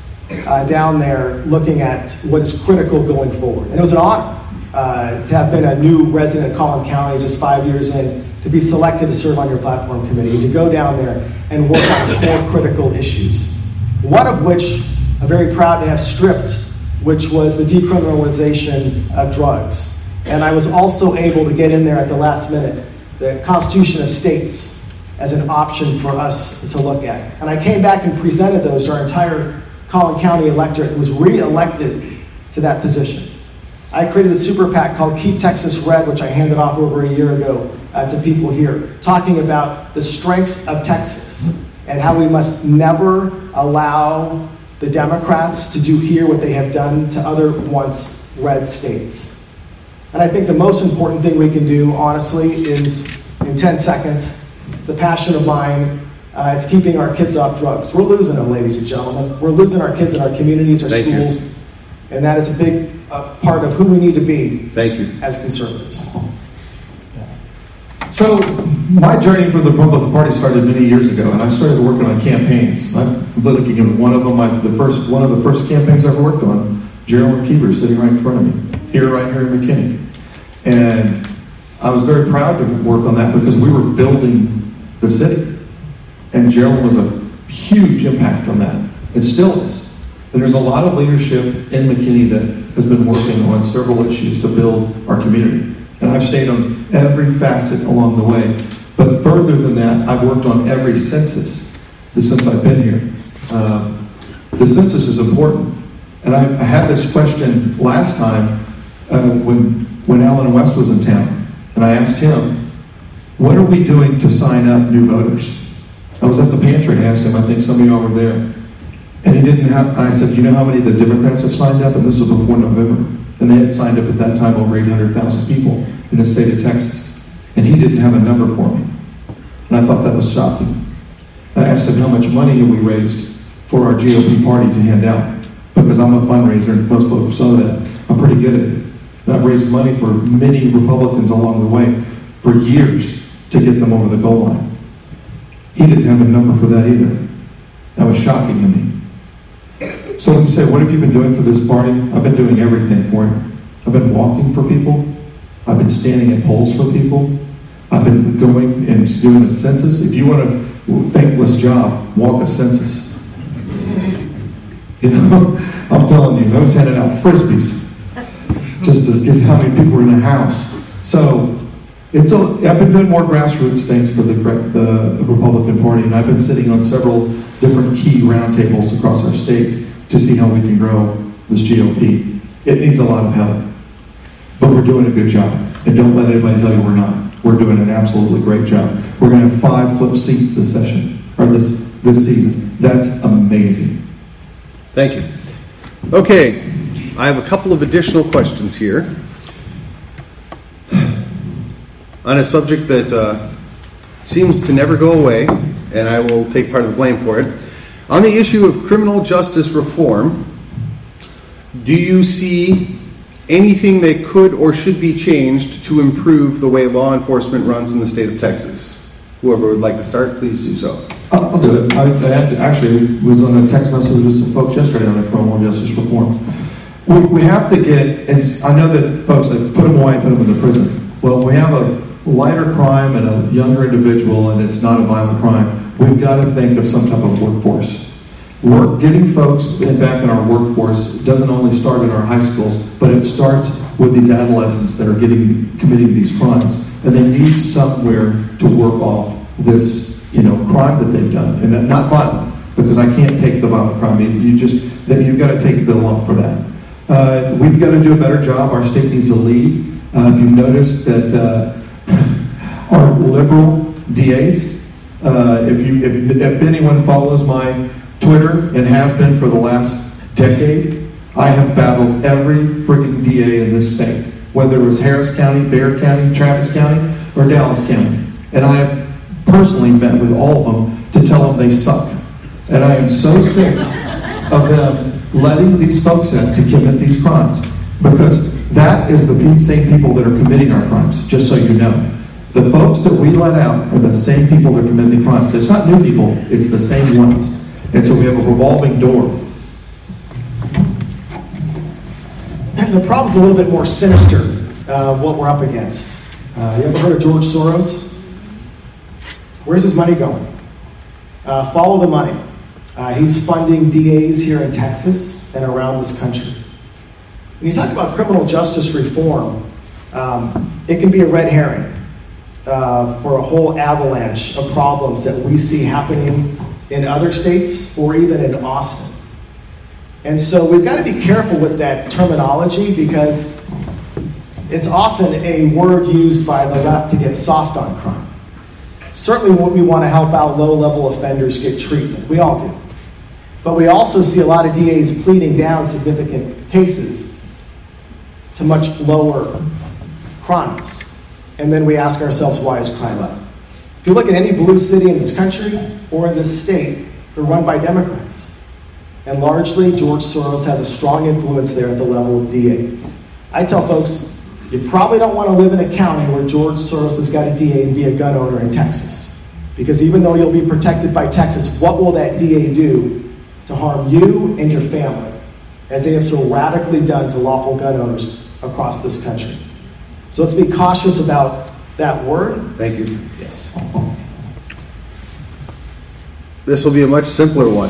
uh, down there looking at what is critical going forward. And it was an honor uh, to have been a new resident of Collin County just five years in, to be selected to serve on your platform committee, to go down there and work on core critical issues. One of which I'm very proud to have stripped, which was the decriminalization of drugs. And I was also able to get in there at the last minute, the Constitution of States as an option for us to look at. And I came back and presented those to our entire Collin County electorate was re-elected to that position. I created a super PAC called Keep Texas Red, which I handed off over a year ago uh, to people here, talking about the strengths of Texas and how we must never allow the Democrats to do here what they have done to other once red states. And I think the most important thing we can do, honestly, is in 10 seconds, it's a passion of mine. Uh, it's keeping our kids off drugs. We're losing them, ladies and gentlemen. We're losing our kids in our communities, our Thank schools. You. And that is a big uh, part of who we need to be Thank you. as conservatives. So, my journey for the Republican Party started many years ago, and I started working on campaigns. I'm looking at one of them. I, the first one of the first campaigns I ever worked on. Gerald Keever sitting right in front of me, here, right here in McKinney, and I was very proud to work on that because we were building the city, and Gerald was a huge impact on that. It still is. And there's a lot of leadership in McKinney that has been working on several issues to build our community. And I've stayed on every facet along the way. But further than that, I've worked on every census since I've been here. Um, the census is important. And I, I, had this question last time uh, when, when Allen West was in town. And I asked him, what are we doing to sign up new voters? I was at the pantry and asked him, I think some of y'all were there. And he didn't have, I said, you know how many the Democrats have signed up? And this was before November. And they had signed up at that time over 800,000 people in the state of Texas. And he didn't have a number for me. And I thought that was shocking. I asked him how much money we raised for our GOP party to hand out. Because I'm a fundraiser, and most folks know that. I'm pretty good at it. And I've raised money for many Republicans along the way for years to get them over the goal line. He didn't have a number for that either. That was shocking to me. So you say, what have you been doing for this party? I've been doing everything for it. I've been walking for people. I've been standing at polls for people. I've been going and doing a census. If you want a thankless job, walk a census. *laughs* You know, I'm telling you, I was handing out frisbees just to get how many people were in the house. So it's a, I've been doing more grassroots things for the, the, the Republican Party, and I've been sitting on several different key roundtables across our state to see how we can grow this GOP. It needs a lot of help, but we're doing a good job. And don't let anybody tell you we're not. We're doing an absolutely great job. We're going to have five flip seats this session or this this season. That's amazing. Thank you. Okay, I have a couple of additional questions here on a subject that uh, seems to never go away, and I will take part of the blame for it. On the issue of criminal justice reform, do you see anything that could or should be changed to improve the way law enforcement runs in the state of Texas? Whoever would like to start, please do so. I'll do it. I, I had, actually was on a text message with some folks yesterday on criminal justice reform. We, we have to get, and I know that folks like put them away, put them in the prison. Well, we have a lighter crime and a younger individual, and it's not a violent crime. We've got to think of some type of workforce. Work, getting folks back in our workforce doesn't only start in our high schools, but it starts with these adolescents that are getting committing these crimes, and they need somewhere to work off this, you know, crime that they've done, and not violent, because I can't take the violent crime. You, just that you've got to take the lump for that. Uh, we've got to do a better job. Our state needs a lead. Uh, if you've noticed that uh, our liberal DAs, uh, if you if, if anyone follows my Twitter and has been for the last decade, I have battled every freaking DA in this state, whether it was Harris County, Bexar County, Travis County, or Dallas County, and I have personally met with all of them to tell them they suck. And I am so sick of them letting these folks in to commit these crimes because that is the same people that are committing our crimes, just so you know. The folks that we let out are the same people that commit the crimes. It's not new people, it's the same ones. And so we have a revolving door. the problem's a little bit more sinister, uh, what we're up against. Uh, you ever heard of George Soros? Where's his money going? Uh, follow the money. Uh, he's funding DAs here in Texas and around this country. When you talk about criminal justice reform, um, it can be a red herring uh, for a whole avalanche of problems that we see happening in other states or even in Austin. And so we've got to be careful with that terminology because it's often a word used by the left to get soft on crime. Certainly, we want to help out low level offenders get treatment. We all do. But we also see a lot of DAs pleading down significant cases to much lower crimes. And then we ask ourselves, why is crime up? If you look at any blue city in this country or in this state, they're run by Democrats. And largely, George Soros has a strong influence there at the level of DA. I tell folks, you probably don't want to live in a county where George Soros has got a DA and be a gun owner in Texas. Because even though you'll be protected by Texas, what will that DA do to harm you and your family, as they have so radically done to lawful gun owners across this country? So let's be cautious about that word. Thank you. Yes. This will be a much simpler one.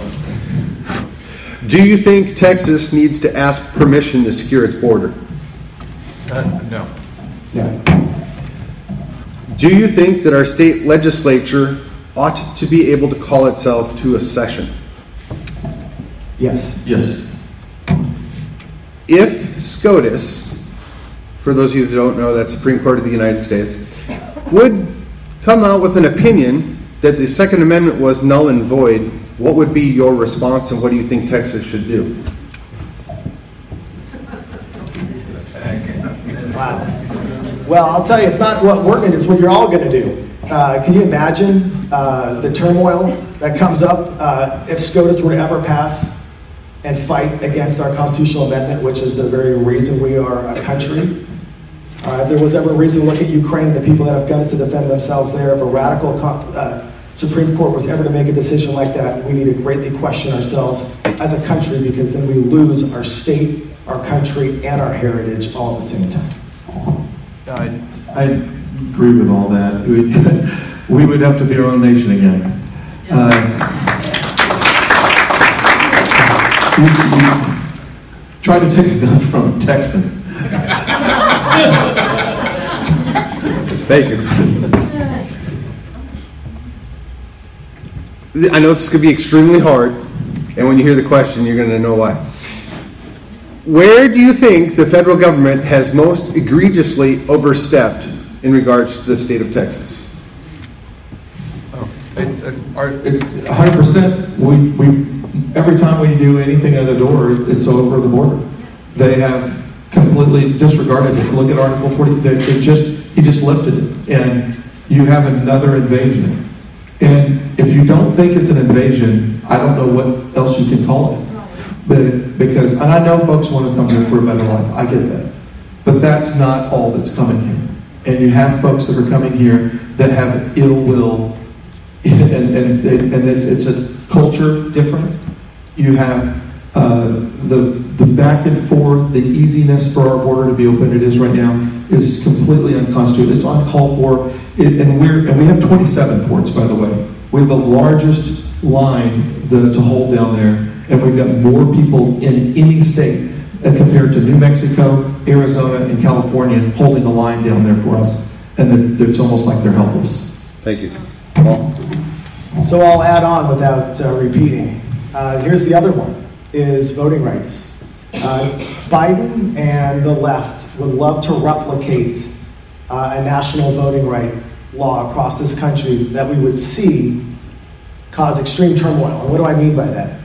Do you think Texas needs to ask permission to secure its border? Uh, No. Yeah. Do you think that our state legislature ought to be able to call itself to a session? Yes. Yes. If SCOTUS, for those of you that don't know, that's Supreme Court of the United States, would come out with an opinion that the Second Amendment was null and void, what would be your response and what do you think Texas should do? Well, I'll tell you, it's not what we're going to, it's what you're all going to do. Uh, can you imagine uh, the turmoil that comes up uh, if SCOTUS were to ever pass and fight against our constitutional amendment, which is the very reason we are a country? Uh, if there was ever a reason to look at Ukraine, the people that have guns to defend themselves there, if a radical uh, Supreme Court was ever to make a decision like that, we need to greatly question ourselves as a country because then we lose our state, our country, and our heritage all at the same time. I- I agree with all that. We, *laughs* we would have to be our own nation again. Uh, *laughs* Try to take a gun from a Texan. Thank you. I know this could be extremely hard, and when you hear the question, you're going to know why. Where do you think the federal government has most egregiously overstepped in regards to the state of Texas? Oh, and, uh, are- A hundred percent, we, we, every time we do anything at the door, it's over the border. They have completely disregarded it. Look at Article forty, they, they just, he just lifted it, and you have another invasion. And if you don't think it's an invasion, I don't know what else you can call it. But, because, and I know folks want to come here for a better life, I get that. But that's not all that's coming here. And you have folks that are coming here that have ill will *laughs* and, and, and it's, it's a culture different. You have uh, the, the back and forth, the easiness for our border to be open, it is right now, is completely unconstitutional. It's uncalled for. It, and, we're, and we have 27 ports, by the way. We have the largest line the, to hold down there, and we've got more people in any state uh, compared to New Mexico, Arizona, and California holding the line down there for us. And it's almost like they're helpless. Thank you. Paul? So I'll add on without uh, repeating. Uh, here's the other one: is voting rights. Uh, Biden and the left would love to replicate uh, a national voting right law across this country that we would see cause extreme turmoil. And what do I mean by that?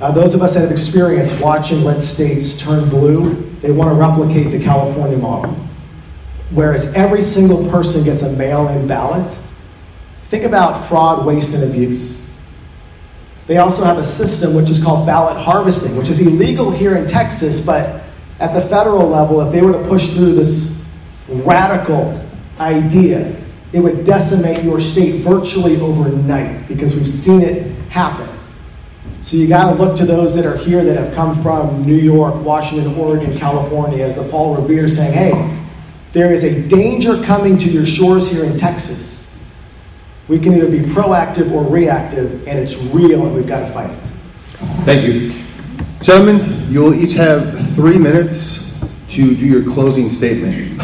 Uh, those of us that have experience watching red states turn blue, they want to replicate the California model. Whereas every single person gets a mail in ballot, think about fraud, waste, and abuse. They also have a system which is called ballot harvesting, which is illegal here in Texas, but at the federal level, if they were to push through this radical idea, it would decimate your state virtually overnight because we've seen it happen. So you got to look to those that are here that have come from New York, Washington, Oregon, California, as the Paul Revere saying, hey, there is a danger coming to your shores here in Texas. We can either be proactive or reactive, and it's real, and we've got to fight it. Thank you. Gentlemen, you will each have three minutes to do your closing statement.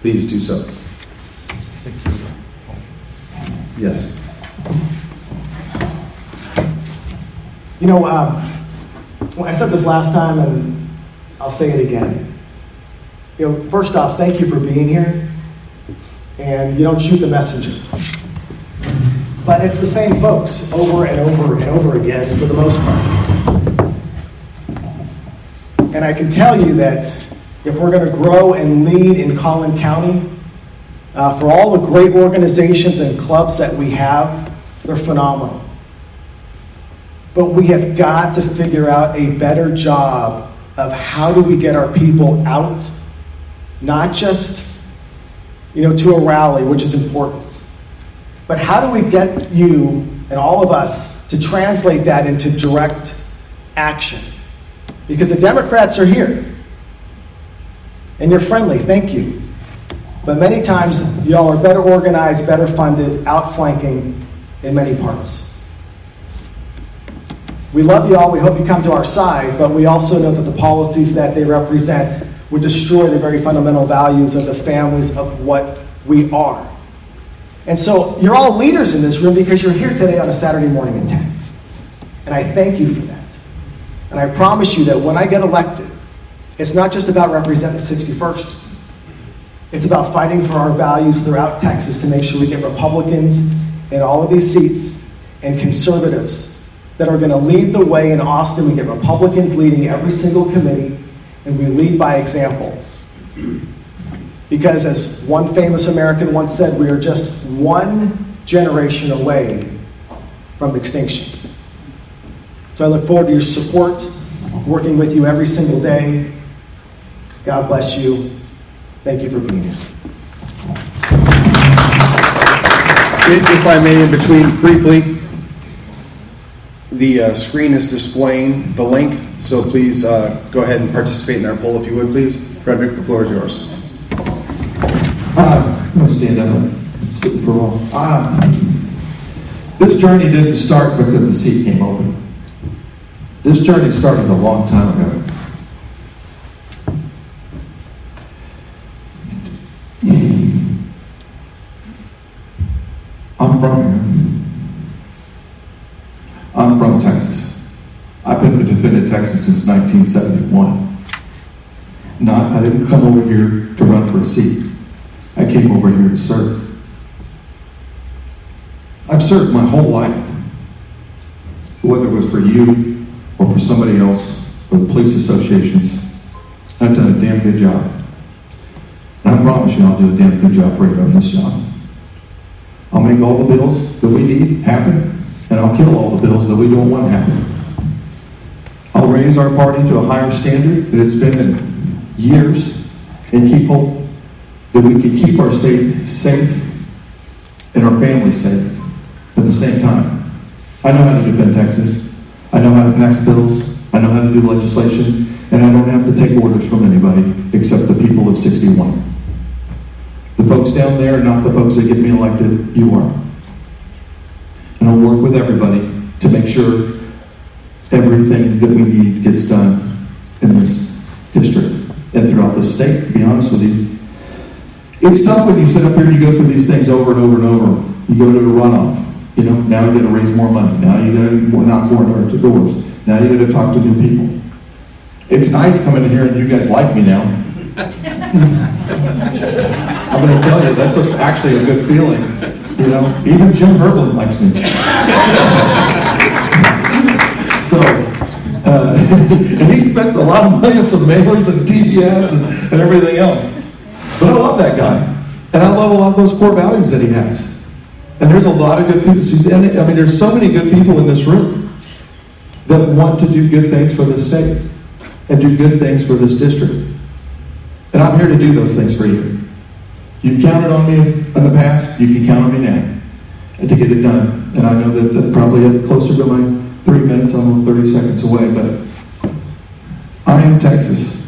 Please do so. Thank you. Yes. You know, um, well, I said this last time, and I'll say it again. You know, first off, thank you for being here, and you don't shoot the messenger. But it's the same folks over and over and over again for the most part. And I can tell you that if we're going to grow and lead in Collin County, uh, for all the great organizations and clubs that we have, they're phenomenal. But we have got to figure out a better job of how do we get our people out, not just you know to a rally, which is important, but how do we get you and all of us to translate that into direct action? Because the Democrats are here. And you're friendly, thank you. But many times, y'all are better organized, better funded, outflanking in many parts. We love you all. We hope you come to our side, but we also know that the policies that they represent would destroy the very fundamental values of the families of what we are. And so you're all leaders in this room because you're here today on a Saturday morning at 10. And I thank you for that. And I promise you that when I get elected, it's not just about representing the 61st. It's about fighting for our values throughout Texas to make sure we get Republicans in all of these seats and conservatives that are going to lead the way in Austin. We get Republicans leading every single committee, and we lead by example. Because, as one famous American once said, we are just one generation away from extinction. So I look forward to your support, working with you every single day. God bless you. Thank you for being here. If I may, in between, briefly, the uh, screen is displaying the link, so please uh, go ahead and participate in our poll if you would, please. Frederick, the floor is yours. Uh, I'm stand up sit for a while. Uh, this journey didn't start because the seat came open. This journey started a long time ago. I'm from here. I'm from Texas. I've been in Texas since 1971. Not, I didn't come over here to run for a seat. I came over here to serve. I've served my whole life, whether it was for you or for somebody else or the police associations. I've done a damn good job. And I promise you I'll do a damn good job for you on this job. I'll make all the bills that we need happen, and I'll kill all the bills that we don't want happen. I'll raise our party to a higher standard than it's been in years and keep hope that we can keep our state safe and our families safe at the same time. I know how to defend Texas. I know how to pass bills. I know how to do legislation. And I don't have to take orders from anybody except the people of 61. The folks down there are not the folks that get me elected. You are. And I'll work with everybody to make sure everything that we need gets done in this district and throughout the state, to be honest with you. It's tough when you sit up here and you go through these things over and over and over. You go to a runoff. You know, now you got to raise more money. Now you got to knock more doors. Now you got to talk to new people. It's nice coming in here and you guys like me now. *laughs* I'm going to tell you, that's a, actually a good feeling. You know, even Jim Herblin likes me. *laughs* *laughs* and he spent a lot of money on some mailers and TV ads and, and everything else. But I love that guy. And I love a lot of those core values that he has. And there's a lot of good people. I mean, there's so many good people in this room that want to do good things for this state and do good things for this district. And I'm here to do those things for you. You've counted on me in the past, you can count on me now to get it done. And I know that, that probably closer to my three minutes, I'm 30 seconds away, but I am Texas.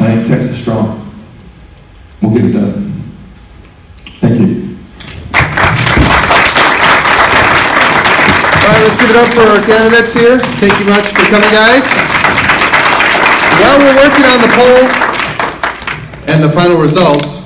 I am Texas strong. We'll get it done. Thank you. All right, let's give it up for our candidates here. Thank you much for coming, guys. While we're working on the poll and the final results,